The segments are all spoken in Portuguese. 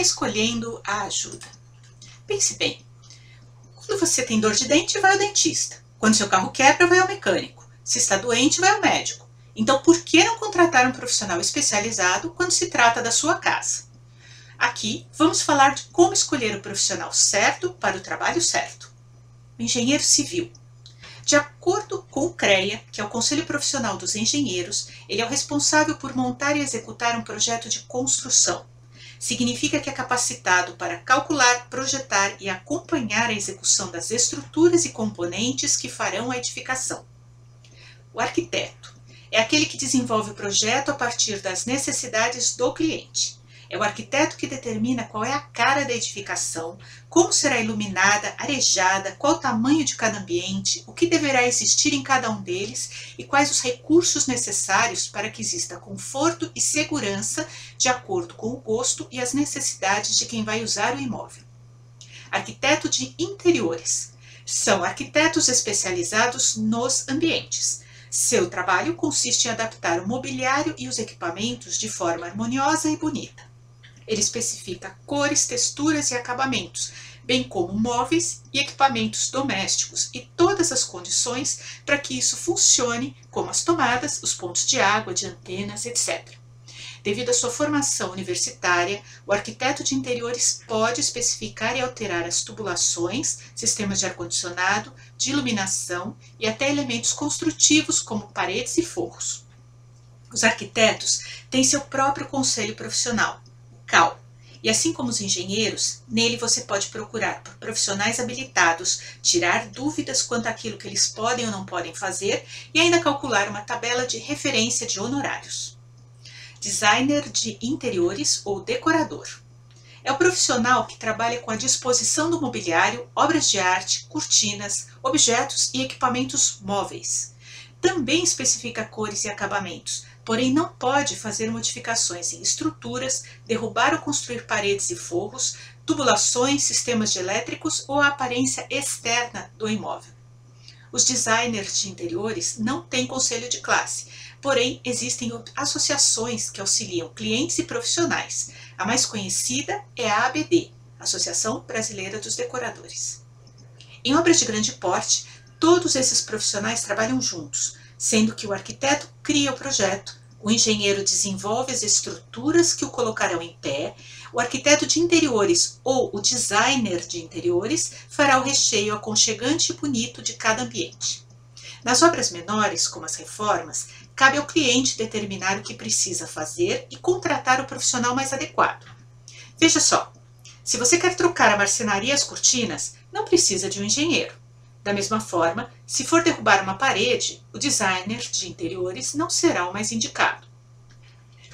escolhendo a ajuda. Pense bem, quando você tem dor de dente, vai ao dentista. Quando seu carro quebra, vai ao mecânico. Se está doente, vai ao médico. Então, por que não contratar um profissional especializado quando se trata da sua casa? Aqui vamos falar de como escolher o profissional certo para o trabalho certo. Engenheiro civil. De acordo com o CREA, que é o Conselho Profissional dos Engenheiros, ele é o responsável por montar e executar um projeto de construção. Significa que é capacitado para calcular, projetar e acompanhar a execução das estruturas e componentes que farão a edificação. O arquiteto é aquele que desenvolve o projeto a partir das necessidades do cliente. É o arquiteto que determina qual é a cara da edificação, como será iluminada, arejada, qual o tamanho de cada ambiente, o que deverá existir em cada um deles e quais os recursos necessários para que exista conforto e segurança de acordo com o gosto e as necessidades de quem vai usar o imóvel. Arquiteto de interiores são arquitetos especializados nos ambientes seu trabalho consiste em adaptar o mobiliário e os equipamentos de forma harmoniosa e bonita. Ele especifica cores, texturas e acabamentos, bem como móveis e equipamentos domésticos e todas as condições para que isso funcione, como as tomadas, os pontos de água, de antenas, etc. Devido à sua formação universitária, o arquiteto de interiores pode especificar e alterar as tubulações, sistemas de ar-condicionado, de iluminação e até elementos construtivos como paredes e forros. Os arquitetos têm seu próprio conselho profissional, CAL, e assim como os engenheiros, nele você pode procurar por profissionais habilitados, tirar dúvidas quanto àquilo que eles podem ou não podem fazer e ainda calcular uma tabela de referência de honorários designer de interiores ou decorador. É o profissional que trabalha com a disposição do mobiliário, obras de arte, cortinas, objetos e equipamentos móveis. Também especifica cores e acabamentos, porém não pode fazer modificações em estruturas, derrubar ou construir paredes e forros, tubulações, sistemas de elétricos ou a aparência externa do imóvel. Os designers de interiores não têm conselho de classe, porém existem associações que auxiliam clientes e profissionais. A mais conhecida é a ABD, Associação Brasileira dos Decoradores. Em obras de grande porte, todos esses profissionais trabalham juntos, sendo que o arquiteto cria o projeto, o engenheiro desenvolve as estruturas que o colocarão em pé, o arquiteto de interiores ou o designer de interiores fará o recheio aconchegante e bonito de cada ambiente. Nas obras menores, como as reformas, cabe ao cliente determinar o que precisa fazer e contratar o profissional mais adequado. Veja só, se você quer trocar a marcenaria e as cortinas, não precisa de um engenheiro. Da mesma forma, se for derrubar uma parede, o designer de interiores não será o mais indicado.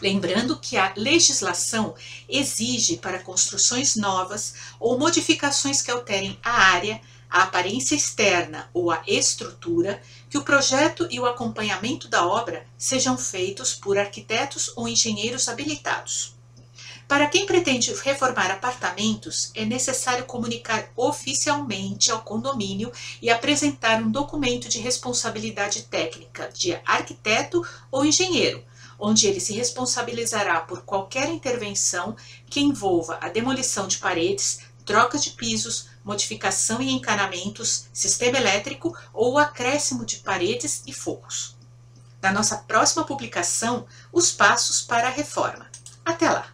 Lembrando que a legislação exige para construções novas ou modificações que alterem a área, a aparência externa ou a estrutura, que o projeto e o acompanhamento da obra sejam feitos por arquitetos ou engenheiros habilitados. Para quem pretende reformar apartamentos, é necessário comunicar oficialmente ao condomínio e apresentar um documento de responsabilidade técnica de arquiteto ou engenheiro, onde ele se responsabilizará por qualquer intervenção que envolva a demolição de paredes, troca de pisos, modificação em encanamentos, sistema elétrico ou acréscimo de paredes e forros. Na nossa próxima publicação, os passos para a reforma. Até lá!